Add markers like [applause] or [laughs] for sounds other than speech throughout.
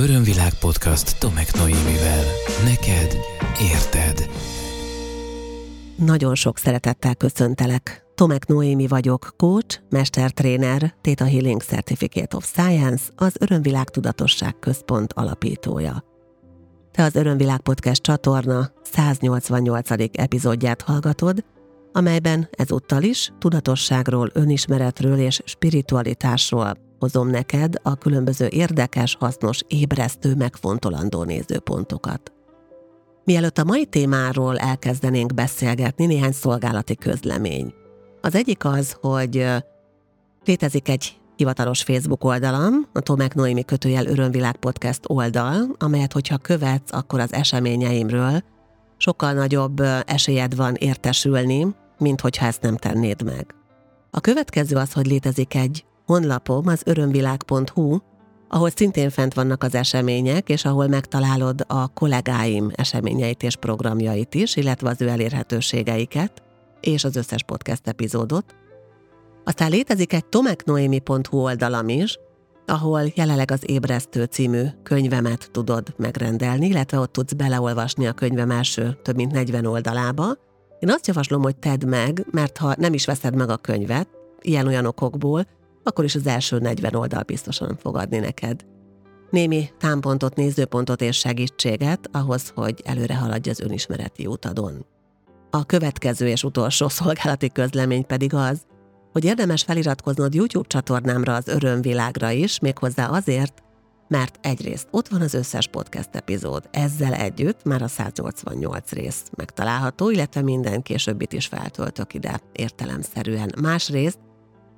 Örömvilág podcast Tomek Noémivel. Neked érted. Nagyon sok szeretettel köszöntelek. Tomek Noémi vagyok, coach, mestertréner, Theta Healing Certificate of Science, az Örömvilág Tudatosság Központ alapítója. Te az Örömvilág Podcast csatorna 188. epizódját hallgatod, amelyben ezúttal is tudatosságról, önismeretről és spiritualitásról hozom neked a különböző érdekes, hasznos, ébresztő, megfontolandó nézőpontokat. Mielőtt a mai témáról elkezdenénk beszélgetni, néhány szolgálati közlemény. Az egyik az, hogy létezik egy hivatalos Facebook oldalam, a Tomek Noémi kötőjel Örömvilág Podcast oldal, amelyet, hogyha követsz, akkor az eseményeimről sokkal nagyobb esélyed van értesülni, mint hogyha ezt nem tennéd meg. A következő az, hogy létezik egy honlapom, az örömvilág.hu, ahol szintén fent vannak az események, és ahol megtalálod a kollégáim eseményeit és programjait is, illetve az ő elérhetőségeiket, és az összes podcast epizódot. Aztán létezik egy tomeknoemi.hu oldalam is, ahol jelenleg az Ébresztő című könyvemet tudod megrendelni, illetve ott tudsz beleolvasni a könyvem első több mint 40 oldalába. Én azt javaslom, hogy tedd meg, mert ha nem is veszed meg a könyvet, ilyen-olyan okokból, akkor is az első 40 oldal biztosan fog adni neked. Némi támpontot, nézőpontot és segítséget ahhoz, hogy előre haladj az önismereti utadon. A következő és utolsó [laughs] szolgálati közlemény pedig az, hogy érdemes feliratkoznod YouTube csatornámra az Örömvilágra is, méghozzá azért, mert egyrészt ott van az összes podcast epizód, ezzel együtt már a 188 rész megtalálható, illetve minden későbbit is feltöltök ide értelemszerűen. Másrészt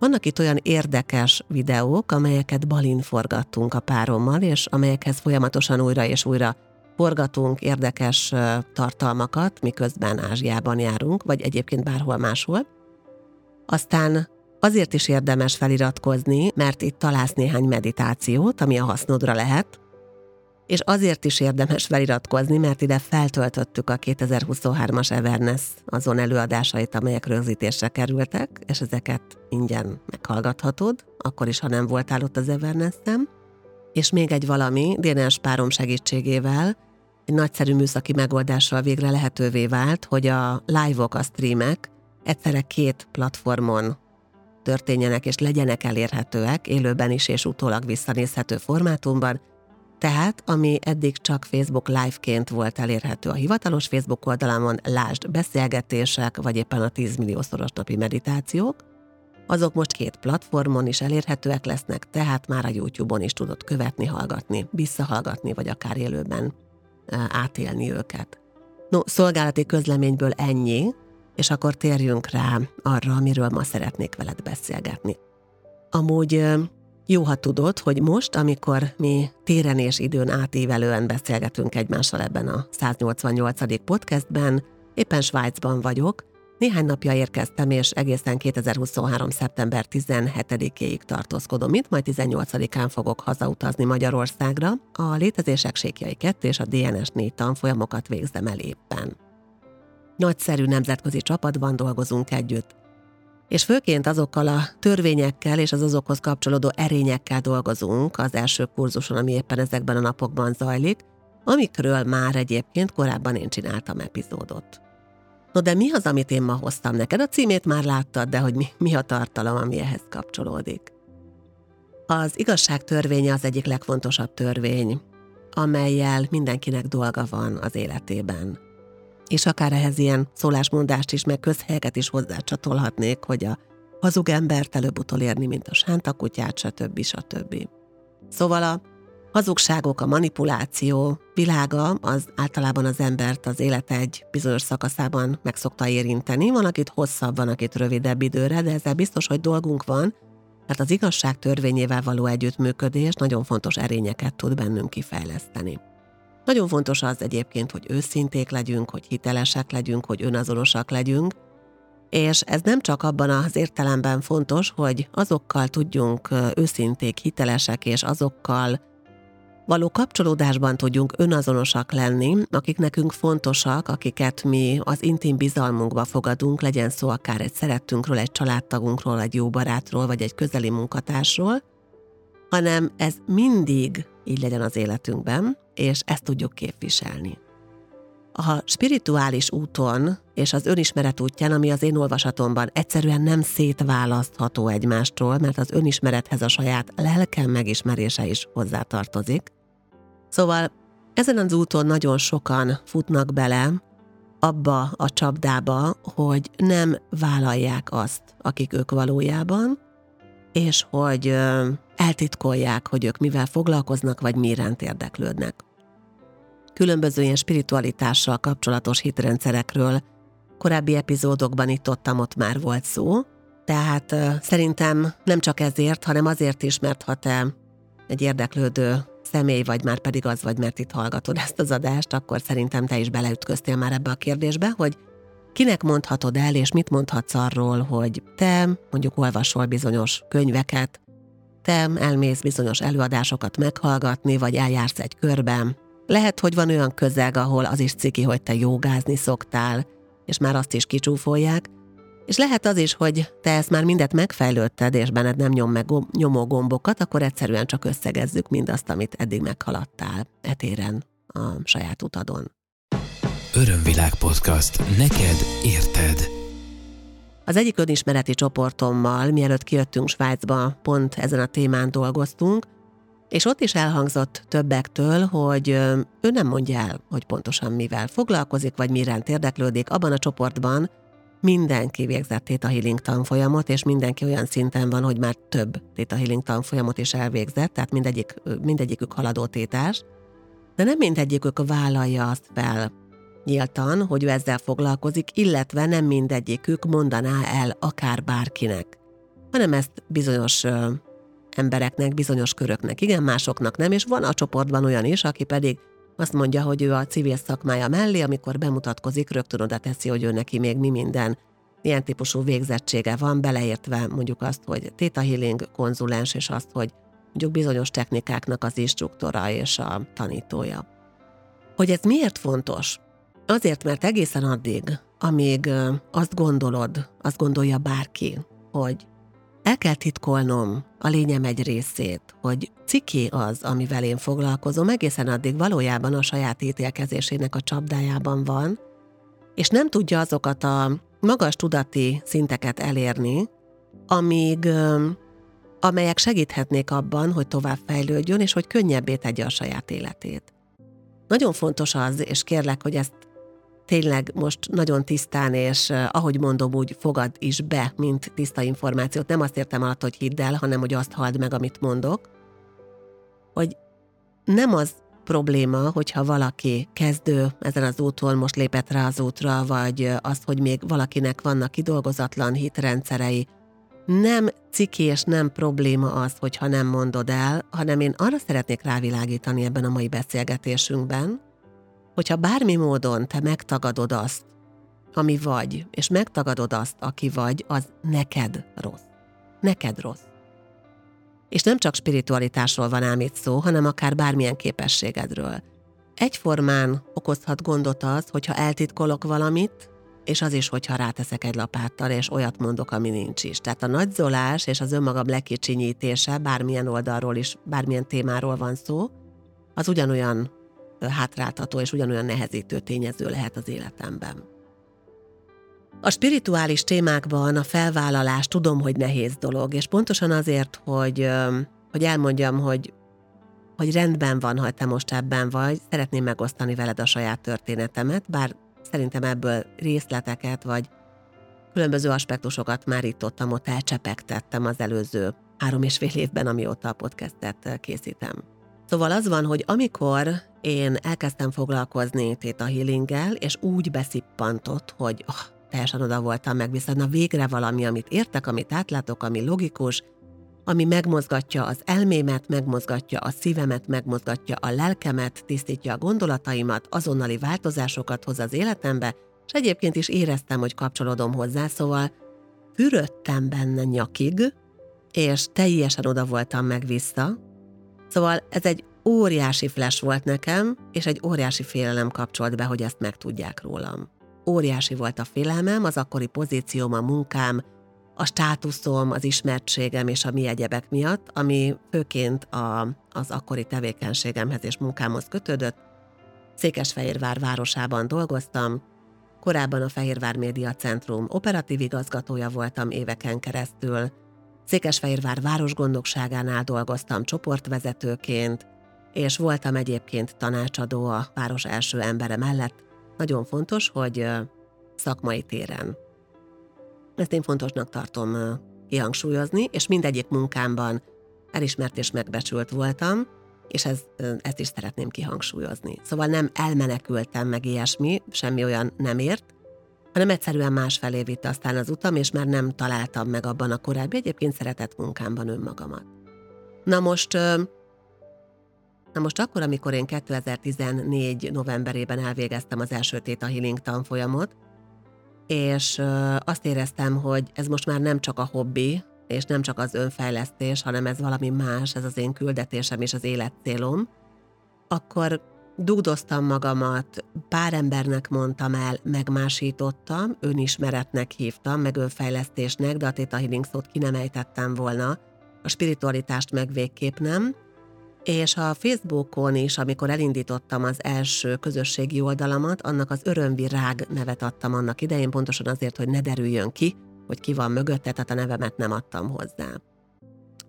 vannak itt olyan érdekes videók, amelyeket balin forgattunk a párommal, és amelyekhez folyamatosan újra és újra forgatunk érdekes tartalmakat, miközben Ázsiában járunk, vagy egyébként bárhol máshol. Aztán azért is érdemes feliratkozni, mert itt találsz néhány meditációt, ami a hasznodra lehet, és azért is érdemes feliratkozni, mert ide feltöltöttük a 2023-as Everness azon előadásait, amelyek rögzítésre kerültek, és ezeket ingyen meghallgathatod, akkor is, ha nem voltál ott az Everness-en. És még egy valami, DNS párom segítségével, egy nagyszerű műszaki megoldással végre lehetővé vált, hogy a live-ok, a streamek egyszerre két platformon történjenek és legyenek elérhetőek, élőben is és utólag visszanézhető formátumban, tehát, ami eddig csak Facebook Live-ként volt elérhető a hivatalos Facebook oldalamon, lásd beszélgetések, vagy éppen a 10 milliószoros napi meditációk, azok most két platformon is elérhetőek lesznek, tehát már a YouTube-on is tudod követni, hallgatni, visszahallgatni, vagy akár élőben átélni őket. No, szolgálati közleményből ennyi, és akkor térjünk rá arra, amiről ma szeretnék veled beszélgetni. Amúgy jó, ha tudod, hogy most, amikor mi téren és időn átívelően beszélgetünk egymással ebben a 188. podcastben, éppen Svájcban vagyok, néhány napja érkeztem, és egészen 2023. szeptember 17-éig tartózkodom itt, majd 18-án fogok hazautazni Magyarországra. A létezések sékjai 2 és a DNS 4 tanfolyamokat végzem el éppen. Nagyszerű nemzetközi csapatban dolgozunk együtt, és főként azokkal a törvényekkel és az azokhoz kapcsolódó erényekkel dolgozunk az első kurzuson, ami éppen ezekben a napokban zajlik, amikről már egyébként korábban én csináltam epizódot. No de mi az, amit én ma hoztam neked? A címét már láttad, de hogy mi, mi a tartalom, ami ehhez kapcsolódik. Az igazság törvénye az egyik legfontosabb törvény, amelyel mindenkinek dolga van az életében és akár ehhez ilyen szólásmondást is, meg közhelyeket is hozzácsatolhatnék, hogy a hazug embert előbb-utol érni, mint a sántakutyát, stb. stb. Szóval a hazugságok, a manipuláció világa az általában az embert az élete egy bizonyos szakaszában meg szokta érinteni. Van, akit hosszabb, van, akit rövidebb időre, de ezzel biztos, hogy dolgunk van, mert az igazság törvényével való együttműködés nagyon fontos erényeket tud bennünk kifejleszteni. Nagyon fontos az egyébként, hogy őszinték legyünk, hogy hitelesek legyünk, hogy önazonosak legyünk, és ez nem csak abban az értelemben fontos, hogy azokkal tudjunk őszinték, hitelesek, és azokkal való kapcsolódásban tudjunk önazonosak lenni, akik nekünk fontosak, akiket mi az intim bizalmunkba fogadunk, legyen szó akár egy szerettünkről, egy családtagunkról, egy jó barátról, vagy egy közeli munkatársról, hanem ez mindig így legyen az életünkben, és ezt tudjuk képviselni. A spirituális úton és az önismeret útján, ami az én olvasatomban egyszerűen nem szétválasztható egymástól, mert az önismerethez a saját lelkem megismerése is hozzátartozik. Szóval ezen az úton nagyon sokan futnak bele abba a csapdába, hogy nem vállalják azt, akik ők valójában, és hogy eltitkolják, hogy ők mivel foglalkoznak, vagy mi iránt érdeklődnek. Különböző ilyen spiritualitással kapcsolatos hitrendszerekről korábbi epizódokban itt ott, ott már volt szó, tehát szerintem nem csak ezért, hanem azért is, mert ha te egy érdeklődő személy vagy, már pedig az vagy, mert itt hallgatod ezt az adást, akkor szerintem te is beleütköztél már ebbe a kérdésbe, hogy kinek mondhatod el, és mit mondhatsz arról, hogy te mondjuk olvasol bizonyos könyveket, te elmész bizonyos előadásokat meghallgatni, vagy eljársz egy körben. Lehet, hogy van olyan közeg, ahol az is ciki, hogy te jogázni szoktál, és már azt is kicsúfolják, és lehet az is, hogy te ezt már mindet megfejlődted, és benned nem nyom meg nyomó gombokat, akkor egyszerűen csak összegezzük mindazt, amit eddig meghaladtál etéren a saját utadon. Örömvilág podcast. Neked érted. Az egyik önismereti csoportommal, mielőtt kijöttünk Svájcba, pont ezen a témán dolgoztunk, és ott is elhangzott többektől, hogy ő nem mondja el, hogy pontosan mivel foglalkozik, vagy miránt érdeklődik. Abban a csoportban mindenki végzett Theta Healing tanfolyamot, és mindenki olyan szinten van, hogy már több Theta Healing tanfolyamot is elvégzett, tehát mindegyik, mindegyikük haladó tétás, de nem mindegyikük vállalja azt fel nyíltan, hogy ő ezzel foglalkozik, illetve nem mindegyikük mondaná el akár bárkinek, hanem ezt bizonyos ö, embereknek, bizonyos köröknek, igen, másoknak nem, és van a csoportban olyan is, aki pedig azt mondja, hogy ő a civil szakmája mellé, amikor bemutatkozik, rögtön oda teszi, hogy ő neki még mi minden ilyen típusú végzettsége van, beleértve mondjuk azt, hogy Theta Healing konzulens, és azt, hogy mondjuk bizonyos technikáknak az instruktora és a tanítója. Hogy ez miért fontos? Azért, mert egészen addig, amíg azt gondolod, azt gondolja bárki, hogy el kell titkolnom a lényem egy részét, hogy ciki az, amivel én foglalkozom, egészen addig valójában a saját ítélkezésének a csapdájában van, és nem tudja azokat a magas tudati szinteket elérni, amíg, amelyek segíthetnék abban, hogy tovább fejlődjön, és hogy könnyebbé tegye a saját életét. Nagyon fontos az, és kérlek, hogy ezt tényleg most nagyon tisztán, és ahogy mondom, úgy fogad is be, mint tiszta információt. Nem azt értem alatt, hogy hidd el, hanem hogy azt halld meg, amit mondok, hogy nem az probléma, hogyha valaki kezdő ezen az úton most lépett rá az útra, vagy az, hogy még valakinek vannak kidolgozatlan hitrendszerei, nem ciki és nem probléma az, hogyha nem mondod el, hanem én arra szeretnék rávilágítani ebben a mai beszélgetésünkben, hogyha bármi módon te megtagadod azt, ami vagy, és megtagadod azt, aki vagy, az neked rossz. Neked rossz. És nem csak spiritualitásról van ám itt szó, hanem akár bármilyen képességedről. Egyformán okozhat gondot az, hogyha eltitkolok valamit, és az is, hogyha ráteszek egy lapáttal, és olyat mondok, ami nincs is. Tehát a nagyzolás és az önmagam lekicsinyítése, bármilyen oldalról is, bármilyen témáról van szó, az ugyanolyan hátráltató és ugyanolyan nehezítő tényező lehet az életemben. A spirituális témákban a felvállalás tudom, hogy nehéz dolog, és pontosan azért, hogy, hogy elmondjam, hogy, hogy rendben van, ha te most ebben vagy, szeretném megosztani veled a saját történetemet, bár szerintem ebből részleteket vagy különböző aspektusokat már itt ott, ott elcsepegtettem az előző három és fél évben, amióta a podcastet készítem. Szóval az van, hogy amikor én elkezdtem foglalkozni Theta Healinggel, és úgy beszippantott, hogy oh, teljesen oda voltam meg, viszont na végre valami, amit értek, amit átlátok, ami logikus, ami megmozgatja az elmémet, megmozgatja a szívemet, megmozgatja a lelkemet, tisztítja a gondolataimat, azonnali változásokat hoz az életembe, és egyébként is éreztem, hogy kapcsolódom hozzá, szóval fürödtem benne nyakig, és teljesen oda voltam meg vissza. Szóval ez egy óriási flash volt nekem, és egy óriási félelem kapcsolt be, hogy ezt megtudják rólam. Óriási volt a félelmem, az akkori pozícióm, a munkám, a státuszom, az ismertségem és a mi egyebek miatt, ami főként a, az akkori tevékenységemhez és munkámhoz kötődött. Székesfehérvár városában dolgoztam, korábban a Fehérvár Média Centrum operatív igazgatója voltam éveken keresztül, Székesfehérvár városgondokságánál dolgoztam csoportvezetőként, és voltam egyébként tanácsadó a város első embere mellett. Nagyon fontos, hogy szakmai téren. Ezt én fontosnak tartom kihangsúlyozni, és mindegyik munkámban elismert és megbecsült voltam, és ez, ezt is szeretném kihangsúlyozni. Szóval nem elmenekültem meg ilyesmi, semmi olyan nem ért, hanem egyszerűen másfelé vitte aztán az utam, és már nem találtam meg abban a korábbi egyébként szeretett munkámban önmagamat. Na most, na most akkor, amikor én 2014 novemberében elvégeztem az első Theta Healing tanfolyamot, és azt éreztem, hogy ez most már nem csak a hobbi, és nem csak az önfejlesztés, hanem ez valami más, ez az én küldetésem és az életcélom, akkor dugdoztam magamat, pár embernek mondtam el, megmásítottam, önismeretnek hívtam, meg önfejlesztésnek, de a Theta Healing szót ki volna, a spiritualitást meg végképp nem, és a Facebookon is, amikor elindítottam az első közösségi oldalamat, annak az örömvirág nevet adtam annak idején, pontosan azért, hogy ne derüljön ki, hogy ki van mögötte, tehát a nevemet nem adtam hozzá.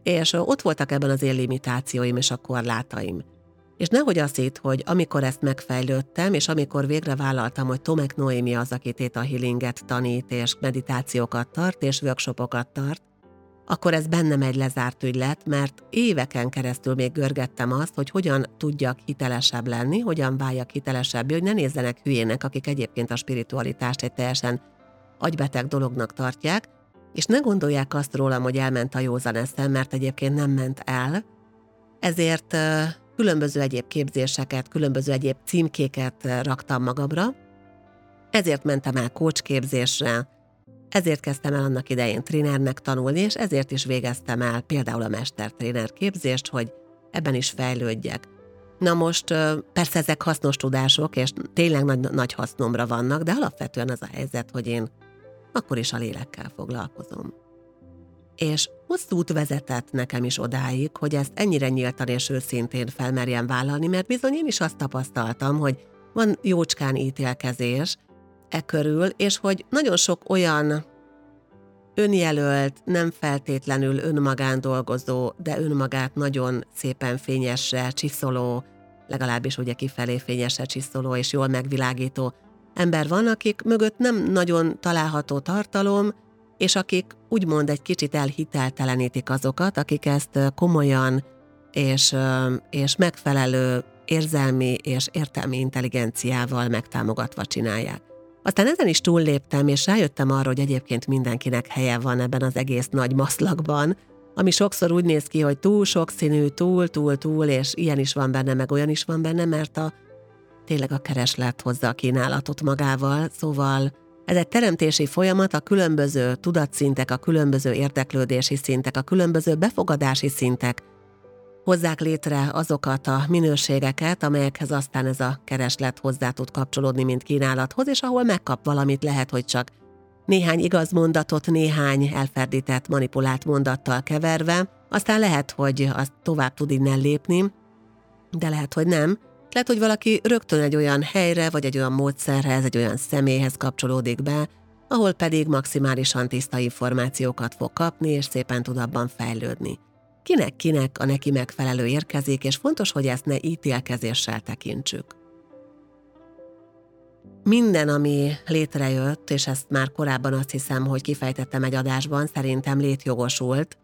És ott voltak ebben az én limitációim és a korlátaim. És nehogy azt hitt, hogy amikor ezt megfejlődtem, és amikor végre vállaltam, hogy Tomek Noémi az, aki a healinget tanít, és meditációkat tart, és workshopokat tart, akkor ez bennem egy lezárt ügylet, mert éveken keresztül még görgettem azt, hogy hogyan tudjak hitelesebb lenni, hogyan váljak hitelesebb, hogy ne nézzenek hülyének, akik egyébként a spiritualitást egy teljesen agybeteg dolognak tartják, és ne gondolják azt rólam, hogy elment a józan eszem, mert egyébként nem ment el. Ezért különböző egyéb képzéseket, különböző egyéb címkéket raktam magamra, ezért mentem el kócsképzésre, ezért kezdtem el annak idején trénernek tanulni, és ezért is végeztem el például a mestertréner képzést, hogy ebben is fejlődjek. Na most persze ezek hasznos tudások, és tényleg nagy, nagy hasznomra vannak, de alapvetően az a helyzet, hogy én akkor is a lélekkel foglalkozom. És hosszú út vezetett nekem is odáig, hogy ezt ennyire nyíltan és őszintén felmerjem vállalni, mert bizony én is azt tapasztaltam, hogy van jócskán ítélkezés, e körül, és hogy nagyon sok olyan önjelölt, nem feltétlenül önmagán dolgozó, de önmagát nagyon szépen fényesre csiszoló, legalábbis ugye kifelé fényesre csiszoló és jól megvilágító ember van, akik mögött nem nagyon található tartalom, és akik úgymond egy kicsit elhiteltelenítik azokat, akik ezt komolyan és, és megfelelő érzelmi és értelmi intelligenciával megtámogatva csinálják. Aztán ezen is túlléptem, és rájöttem arra, hogy egyébként mindenkinek helye van ebben az egész nagy maszlakban, ami sokszor úgy néz ki, hogy túl sokszínű, túl, túl, túl, és ilyen is van benne, meg olyan is van benne, mert a tényleg a kereslet hozza a kínálatot magával, szóval ez egy teremtési folyamat, a különböző tudatszintek, a különböző érdeklődési szintek, a különböző befogadási szintek hozzák létre azokat a minőségeket, amelyekhez aztán ez a kereslet hozzá tud kapcsolódni, mint kínálathoz, és ahol megkap valamit, lehet, hogy csak néhány igaz mondatot, néhány elferdített, manipulált mondattal keverve, aztán lehet, hogy azt tovább tud innen lépni, de lehet, hogy nem. Lehet, hogy valaki rögtön egy olyan helyre, vagy egy olyan módszerhez, egy olyan személyhez kapcsolódik be, ahol pedig maximálisan tiszta információkat fog kapni, és szépen tud abban fejlődni. Kinek-kinek a neki megfelelő érkezik, és fontos, hogy ezt ne ítélkezéssel tekintsük. Minden, ami létrejött, és ezt már korábban azt hiszem, hogy kifejtettem egy adásban, szerintem létjogosult,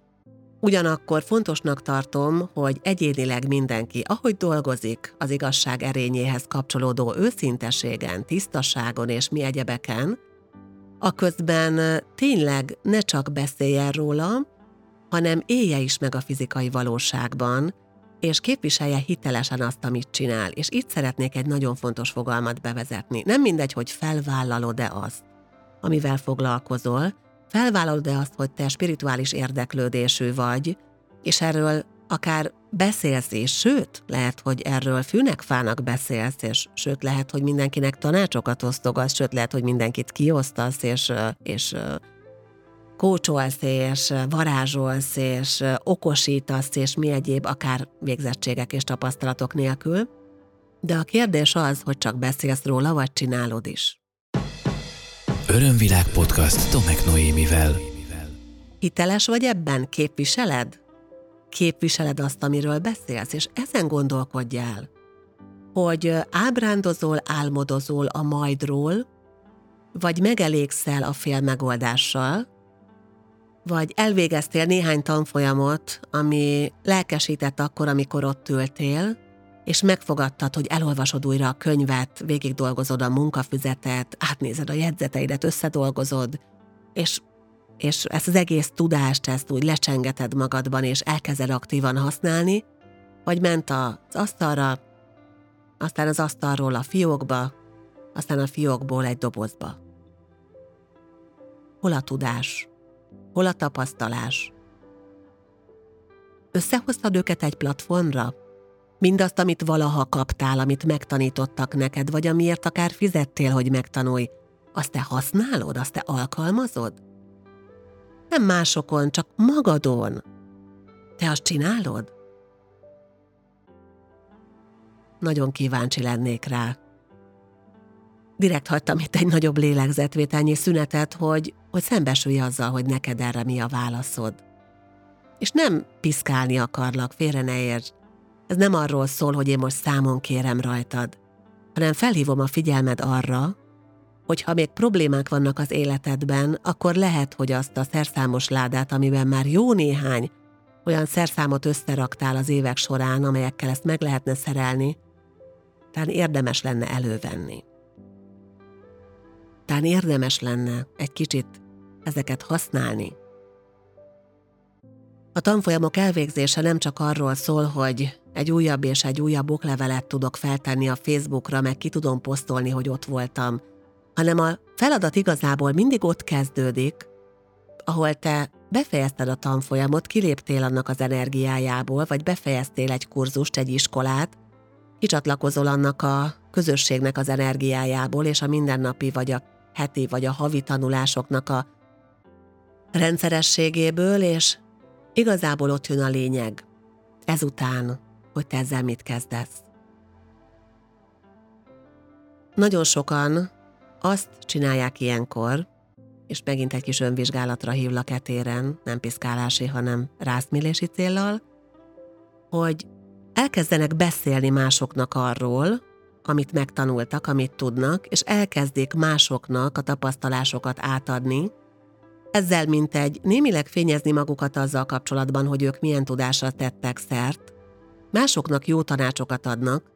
Ugyanakkor fontosnak tartom, hogy egyénileg mindenki, ahogy dolgozik az igazság erényéhez kapcsolódó őszinteségen, tisztaságon és mi egyebeken, a közben tényleg ne csak beszéljen róla, hanem élje is meg a fizikai valóságban, és képviselje hitelesen azt, amit csinál. És itt szeretnék egy nagyon fontos fogalmat bevezetni. Nem mindegy, hogy felvállalod-e azt, amivel foglalkozol, felvállalod-e azt, hogy te spirituális érdeklődésű vagy, és erről akár beszélsz is, sőt, lehet, hogy erről fűnek fának beszélsz, és sőt, lehet, hogy mindenkinek tanácsokat osztogatsz, sőt, lehet, hogy mindenkit kiosztasz, és, és kócsolsz, és varázsolsz, és okosítasz, és mi egyéb, akár végzettségek és tapasztalatok nélkül, de a kérdés az, hogy csak beszélsz róla, vagy csinálod is. Örömvilág podcast Tomek Noémivel. Hiteles vagy ebben? Képviseled? Képviseled azt, amiről beszélsz, és ezen gondolkodjál. Hogy ábrándozol, álmodozol a majdról, vagy megelégszel a fél megoldással, vagy elvégeztél néhány tanfolyamot, ami lelkesített akkor, amikor ott ültél, és megfogadtad, hogy elolvasod újra a könyvet, végig dolgozod a munkafüzetet, átnézed a jegyzeteidet, összedolgozod, és, és ezt az egész tudást, ezt úgy lecsengeted magadban, és elkezded aktívan használni, vagy ment az asztalra, aztán az asztalról a fiókba, aztán a fiókból egy dobozba. Hol a tudás? Hol a tapasztalás? Összehoztad őket egy platformra? Mindazt, amit valaha kaptál, amit megtanítottak neked, vagy amiért akár fizettél, hogy megtanulj, azt te használod, azt te alkalmazod? Nem másokon, csak magadon. Te azt csinálod? Nagyon kíváncsi lennék rá. Direkt hagytam itt egy nagyobb lélegzetvételnyi szünetet, hogy, hogy szembesülj azzal, hogy neked erre mi a válaszod. És nem piszkálni akarlak, félre ne értsd. Ez nem arról szól, hogy én most számon kérem rajtad, hanem felhívom a figyelmed arra, hogy ha még problémák vannak az életedben, akkor lehet, hogy azt a szerszámos ládát, amiben már jó néhány olyan szerszámot összeraktál az évek során, amelyekkel ezt meg lehetne szerelni, talán érdemes lenne elővenni. Talán érdemes lenne egy kicsit ezeket használni. A tanfolyamok elvégzése nem csak arról szól, hogy egy újabb és egy újabb oklevelet tudok feltenni a Facebookra, meg ki tudom posztolni, hogy ott voltam, hanem a feladat igazából mindig ott kezdődik, ahol te befejezted a tanfolyamot, kiléptél annak az energiájából, vagy befejeztél egy kurzust, egy iskolát, kicsatlakozol annak a közösségnek az energiájából, és a mindennapi, vagy a heti, vagy a havi tanulásoknak a rendszerességéből, és igazából ott jön a lényeg. Ezután hogy te ezzel mit kezdesz. Nagyon sokan azt csinálják ilyenkor, és megint egy kis önvizsgálatra hívlak etéren, nem piszkálási, hanem rászmélési céllal, hogy elkezdenek beszélni másoknak arról, amit megtanultak, amit tudnak, és elkezdik másoknak a tapasztalásokat átadni, ezzel mint egy némileg fényezni magukat azzal kapcsolatban, hogy ők milyen tudásra tettek szert, másoknak jó tanácsokat adnak,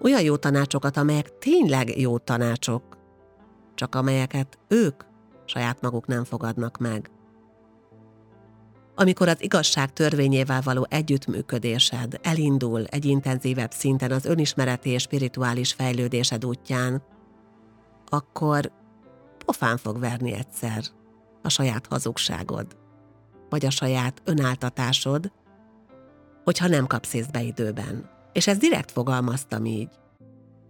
olyan jó tanácsokat, amelyek tényleg jó tanácsok, csak amelyeket ők saját maguk nem fogadnak meg. Amikor az igazság törvényével való együttműködésed elindul egy intenzívebb szinten az önismereti és spirituális fejlődésed útján, akkor pofán fog verni egyszer a saját hazugságod, vagy a saját önáltatásod, hogyha nem kapsz észbe időben. És ez direkt fogalmaztam így.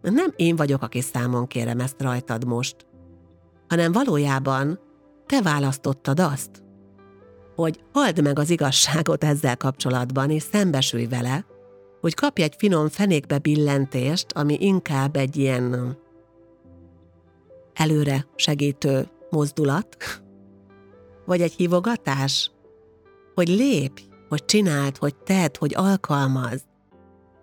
Nem én vagyok, aki számon kérem ezt rajtad most, hanem valójában te választottad azt, hogy halld meg az igazságot ezzel kapcsolatban, és szembesülj vele, hogy kapj egy finom fenékbe billentést, ami inkább egy ilyen előre segítő mozdulat, vagy egy hívogatás, hogy lépj, hogy csináld, hogy tedd, hogy alkalmaz,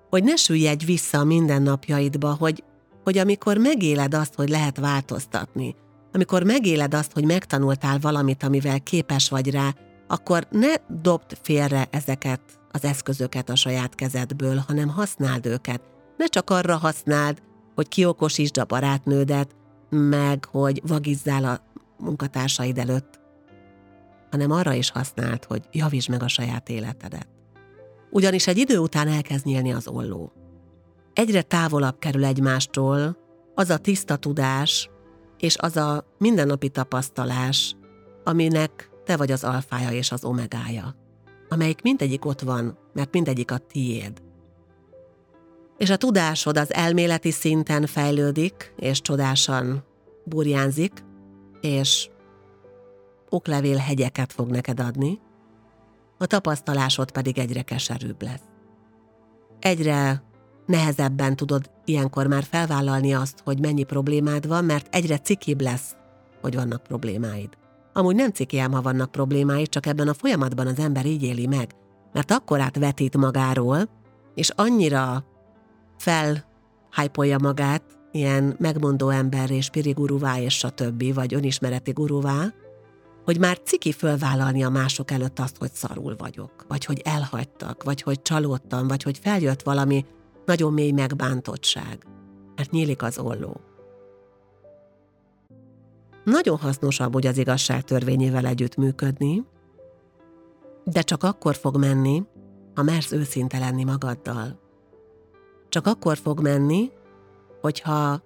hogy ne süllyedj vissza a mindennapjaidba, hogy, hogy amikor megéled azt, hogy lehet változtatni, amikor megéled azt, hogy megtanultál valamit, amivel képes vagy rá, akkor ne dobd félre ezeket az eszközöket a saját kezedből, hanem használd őket. Ne csak arra használd, hogy kiokosítsd a barátnődet, meg hogy vagizzál a munkatársaid előtt, hanem arra is használt, hogy javítsd meg a saját életedet. Ugyanis egy idő után elkezd nyílni az olló. Egyre távolabb kerül egymástól az a tiszta tudás és az a mindennapi tapasztalás, aminek te vagy az alfája és az omegája, amelyik mindegyik ott van, mert mindegyik a tiéd. És a tudásod az elméleti szinten fejlődik, és csodásan burjánzik, és oklevél hegyeket fog neked adni, a tapasztalásod pedig egyre keserűbb lesz. Egyre nehezebben tudod ilyenkor már felvállalni azt, hogy mennyi problémád van, mert egyre cikibb lesz, hogy vannak problémáid. Amúgy nem cikiám, ha vannak problémái, csak ebben a folyamatban az ember így éli meg, mert akkor átvetít magáról, és annyira felhájpolja magát, ilyen megmondó ember és piriguruvá és stb., vagy önismereti guruvá, hogy már ciki fölvállalni a mások előtt azt, hogy szarul vagyok, vagy hogy elhagytak, vagy hogy csalódtam, vagy hogy feljött valami nagyon mély megbántottság, mert nyílik az olló. Nagyon hasznos amúgy az igazság törvényével együtt működni, de csak akkor fog menni, ha mersz őszinte lenni magaddal. Csak akkor fog menni, hogyha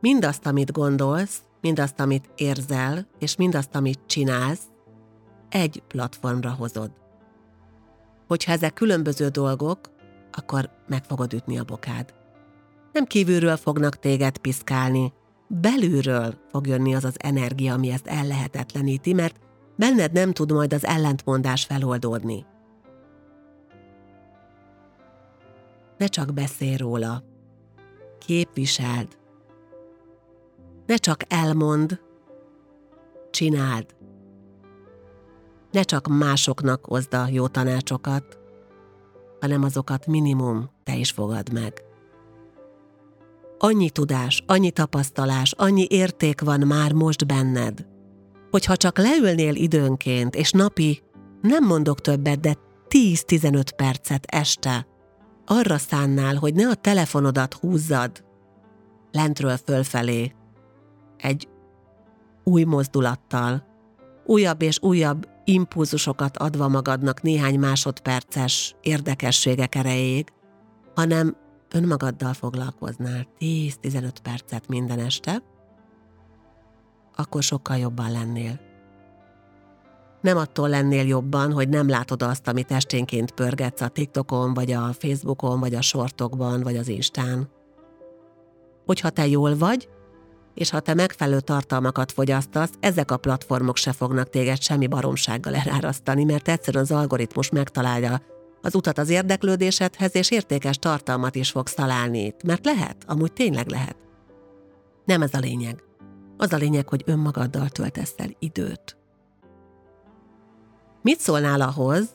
mindazt, amit gondolsz, mindazt, amit érzel, és mindazt, amit csinálsz, egy platformra hozod. Hogyha ezek különböző dolgok, akkor meg fogod ütni a bokád. Nem kívülről fognak téged piszkálni, belülről fog jönni az az energia, ami ezt ellehetetleníti, mert benned nem tud majd az ellentmondás feloldódni. Ne csak beszélj róla, képviseld. Ne csak elmond, csináld. Ne csak másoknak hozd a jó tanácsokat, hanem azokat minimum te is fogad meg. Annyi tudás, annyi tapasztalás, annyi érték van már most benned, hogyha csak leülnél időnként, és napi, nem mondok többet, de 10-15 percet este, arra szánnál, hogy ne a telefonodat húzzad lentről fölfelé, egy új mozdulattal, újabb és újabb impulzusokat adva magadnak néhány másodperces érdekességek erejéig, hanem önmagaddal foglalkoznál 10-15 percet minden este, akkor sokkal jobban lennél. Nem attól lennél jobban, hogy nem látod azt, amit esténként pörgetsz a TikTokon, vagy a Facebookon, vagy a sortokban, vagy az Instán. Hogyha te jól vagy, és ha te megfelelő tartalmakat fogyasztasz, ezek a platformok se fognak téged semmi baromsággal elárasztani, mert egyszerűen az algoritmus megtalálja az utat az érdeklődésedhez, és értékes tartalmat is fogsz találni itt, mert lehet, amúgy tényleg lehet. Nem ez a lényeg. Az a lényeg, hogy önmagaddal töltesz el időt. Mit szólnál ahhoz,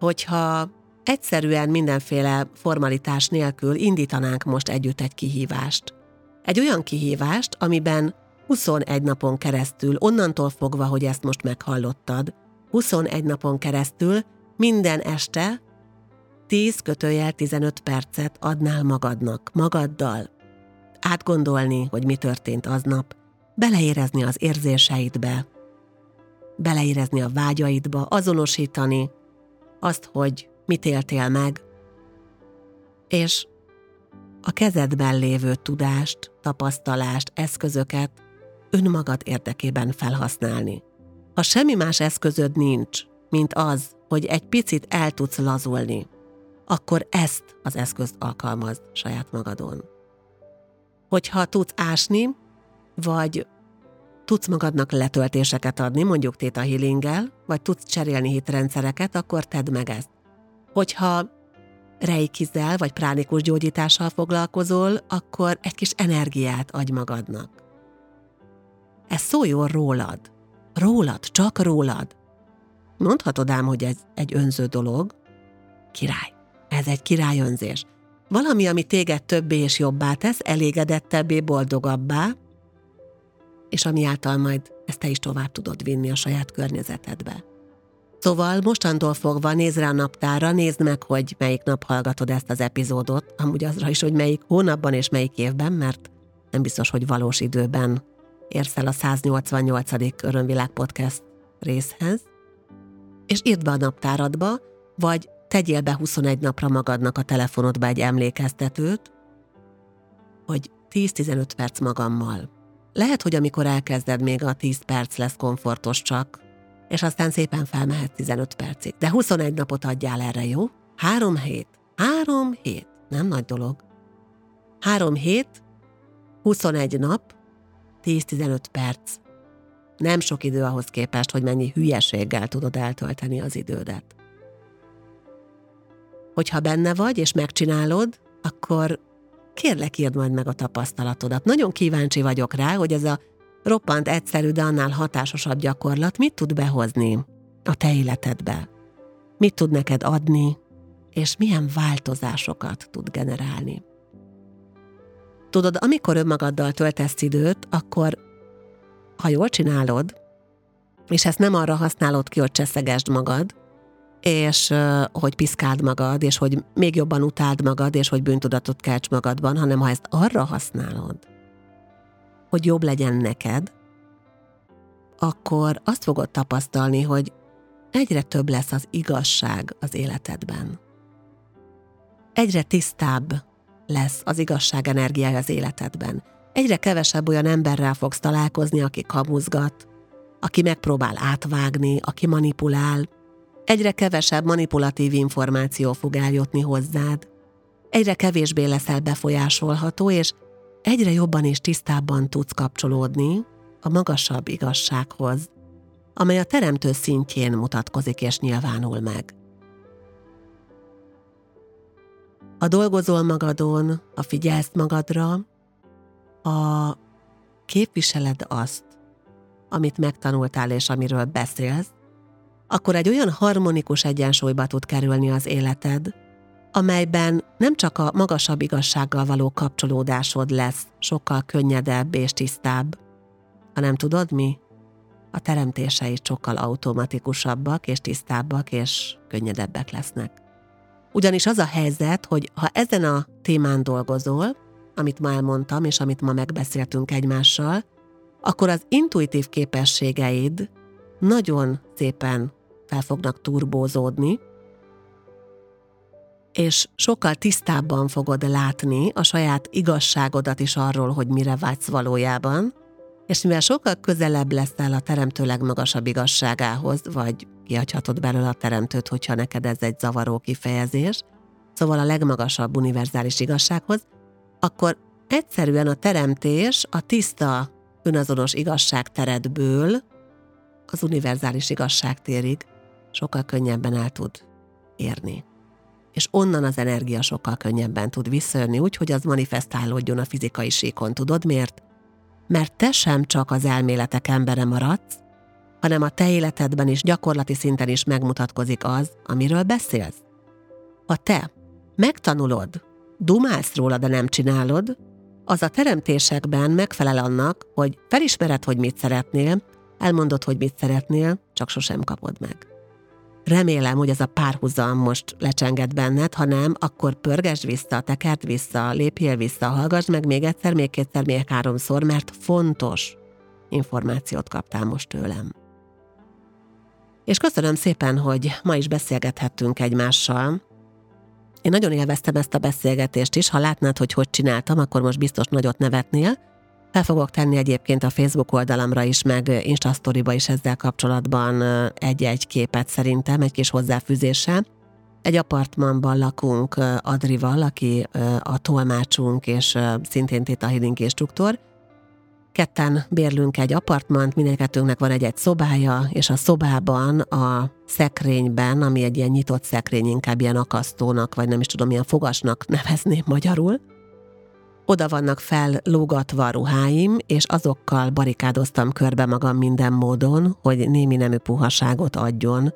hogyha egyszerűen mindenféle formalitás nélkül indítanánk most együtt egy kihívást? Egy olyan kihívást, amiben 21 napon keresztül, onnantól fogva, hogy ezt most meghallottad, 21 napon keresztül minden este 10 kötőjel 15 percet adnál magadnak, magaddal. Átgondolni, hogy mi történt aznap, beleérezni az érzéseidbe, beleérezni a vágyaidba, azonosítani azt, hogy mit éltél meg, és a kezedben lévő tudást, tapasztalást, eszközöket önmagad érdekében felhasználni. Ha semmi más eszközöd nincs, mint az, hogy egy picit el tudsz lazulni, akkor ezt az eszközt alkalmazd saját magadon. Hogyha tudsz ásni, vagy tudsz magadnak letöltéseket adni, mondjuk Theta Healinggel, vagy tudsz cserélni hitrendszereket, akkor tedd meg ezt. Hogyha reikizel, vagy pránikus gyógyítással foglalkozol, akkor egy kis energiát adj magadnak. Ez szóljon rólad. Rólad, csak rólad. Mondhatod ám, hogy ez egy önző dolog. Király. Ez egy királyönzés. Valami, ami téged többé és jobbá tesz, elégedettebbé, boldogabbá, és ami által majd ezt te is tovább tudod vinni a saját környezetedbe. Szóval mostantól fogva nézd rá a naptára, nézd meg, hogy melyik nap hallgatod ezt az epizódot, amúgy azra is, hogy melyik hónapban és melyik évben, mert nem biztos, hogy valós időben érsz el a 188. Örömvilág podcast részhez, és írd be a naptáradba, vagy tegyél be 21 napra magadnak a telefonodba egy emlékeztetőt, hogy 10-15 perc magammal. Lehet, hogy amikor elkezded, még a 10 perc lesz komfortos csak, és aztán szépen felmehet 15 percig. De 21 napot adjál erre, jó? Három hét. Három hét. Nem nagy dolog. Három hét, 21 nap, 10-15 perc. Nem sok idő ahhoz képest, hogy mennyi hülyeséggel tudod eltölteni az idődet. Hogyha benne vagy, és megcsinálod, akkor kérlek írd majd meg a tapasztalatodat. Nagyon kíváncsi vagyok rá, hogy ez a roppant egyszerű, de annál hatásosabb gyakorlat mit tud behozni a te életedbe. Mit tud neked adni, és milyen változásokat tud generálni. Tudod, amikor önmagaddal töltesz időt, akkor, ha jól csinálod, és ezt nem arra használod ki, hogy cseszegesd magad, és hogy piszkáld magad, és hogy még jobban utáld magad, és hogy bűntudatot kelts magadban, hanem ha ezt arra használod, hogy jobb legyen neked, akkor azt fogod tapasztalni, hogy egyre több lesz az igazság az életedben. Egyre tisztább lesz az igazság energiája az életedben. Egyre kevesebb olyan emberrel fogsz találkozni, aki kamuzgat, aki megpróbál átvágni, aki manipulál. Egyre kevesebb manipulatív információ fog eljutni hozzád. Egyre kevésbé leszel befolyásolható, és egyre jobban és tisztábban tudsz kapcsolódni a magasabb igazsághoz, amely a teremtő szintjén mutatkozik és nyilvánul meg. Ha dolgozol magadon, ha figyelsz magadra, ha képviseled azt, amit megtanultál és amiről beszélsz, akkor egy olyan harmonikus egyensúlyba tud kerülni az életed, amelyben nem csak a magasabb igazsággal való kapcsolódásod lesz sokkal könnyedebb és tisztább, hanem tudod mi? A teremtései sokkal automatikusabbak és tisztábbak és könnyedebbek lesznek. Ugyanis az a helyzet, hogy ha ezen a témán dolgozol, amit ma elmondtam, és amit ma megbeszéltünk egymással, akkor az intuitív képességeid nagyon szépen fel fognak turbózódni, és sokkal tisztábban fogod látni a saját igazságodat is arról, hogy mire vágysz valójában, és mivel sokkal közelebb leszel a teremtő legmagasabb igazságához, vagy kihagyhatod belőle a teremtőt, hogyha neked ez egy zavaró kifejezés, szóval a legmagasabb univerzális igazsághoz, akkor egyszerűen a teremtés a tiszta, önazonos igazságteredből az univerzális igazságtérig sokkal könnyebben el tud érni. És onnan az energia sokkal könnyebben tud visszajönni, úgy, hogy az manifestálódjon a fizikai síkon. Tudod miért? Mert te sem csak az elméletek embere maradsz, hanem a te életedben is gyakorlati szinten is megmutatkozik az, amiről beszélsz. Ha te megtanulod, dumálsz róla, de nem csinálod, az a teremtésekben megfelel annak, hogy felismered, hogy mit szeretnél, elmondod, hogy mit szeretnél, csak sosem kapod meg. Remélem, hogy ez a párhuzam most lecsenged benned, ha nem, akkor pörgesd vissza, tekert vissza, lépjél vissza, hallgass meg még egyszer, még kétszer, még háromszor, mert fontos információt kaptál most tőlem. És köszönöm szépen, hogy ma is beszélgethettünk egymással. Én nagyon élveztem ezt a beszélgetést is, ha látnád, hogy hogy csináltam, akkor most biztos nagyot nevetnél. Fel fogok tenni egyébként a Facebook oldalamra is, meg Insta is ezzel kapcsolatban egy-egy képet szerintem, egy kis hozzáfűzéssel. Egy apartmanban lakunk Adrival, aki a tolmácsunk és szintén Tita Healing instruktor, Ketten bérlünk egy apartmant, mindegyiketünknek van egy-egy szobája, és a szobában, a szekrényben, ami egy ilyen nyitott szekrény, inkább ilyen akasztónak, vagy nem is tudom, milyen fogasnak nevezném magyarul, oda vannak fellógatva a ruháim, és azokkal barikádoztam körbe magam minden módon, hogy némi nemű puhaságot adjon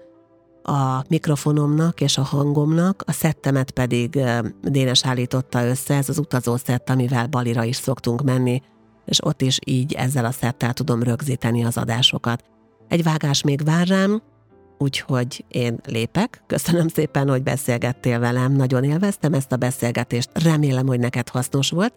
a mikrofonomnak és a hangomnak, a szettemet pedig Dénes állította össze, ez az utazó szett, amivel Balira is szoktunk menni, és ott is így ezzel a szettel tudom rögzíteni az adásokat. Egy vágás még vár rám, úgyhogy én lépek. Köszönöm szépen, hogy beszélgettél velem, nagyon élveztem ezt a beszélgetést, remélem, hogy neked hasznos volt.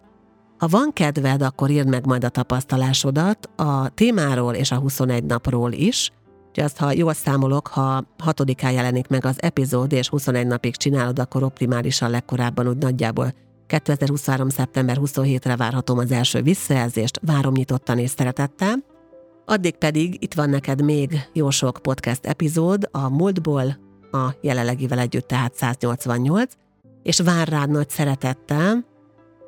Ha van kedved, akkor írd meg majd a tapasztalásodat a témáról és a 21 napról is, Úgyhogy azt, ha jól számolok, ha hatodikán jelenik meg az epizód, és 21 napig csinálod, akkor optimálisan legkorábban úgy nagyjából 2023. szeptember 27-re várhatom az első visszajelzést, várom nyitottan és szeretettel. Addig pedig itt van neked még jó sok podcast epizód a múltból, a jelenlegivel együtt tehát 188, és vár rád nagy szeretettel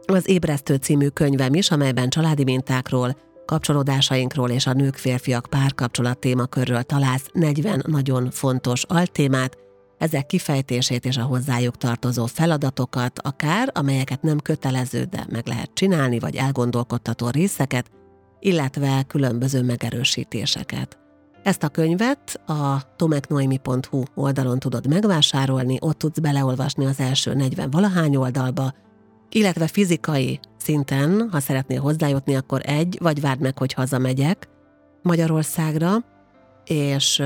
az Ébresztő című könyvem is, amelyben családi mintákról, kapcsolódásainkról és a nők-férfiak párkapcsolat témakörről találsz 40 nagyon fontos altémát, ezek kifejtését és a hozzájuk tartozó feladatokat, akár amelyeket nem kötelező, de meg lehet csinálni, vagy elgondolkodtató részeket, illetve különböző megerősítéseket. Ezt a könyvet a tomeknoemi.hu oldalon tudod megvásárolni, ott tudsz beleolvasni az első 40 valahány oldalba, illetve fizikai szinten, ha szeretnél hozzájutni, akkor egy, vagy várd meg, hogy hazamegyek Magyarországra, és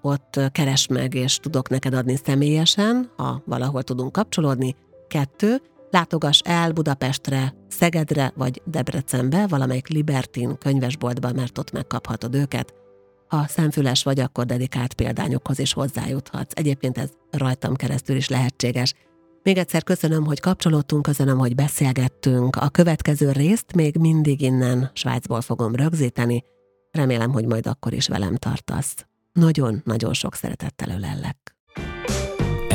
ott keres meg, és tudok neked adni személyesen, ha valahol tudunk kapcsolódni. Kettő, látogass el Budapestre, Szegedre vagy Debrecenbe, valamelyik Libertin könyvesboltba, mert ott megkaphatod őket. Ha szemfüles vagy, akkor dedikált példányokhoz is hozzájuthatsz. Egyébként ez rajtam keresztül is lehetséges. Még egyszer köszönöm, hogy kapcsolódtunk, köszönöm, hogy beszélgettünk. A következő részt még mindig innen Svájcból fogom rögzíteni. Remélem, hogy majd akkor is velem tartasz. Nagyon-nagyon sok szeretettel ölellek.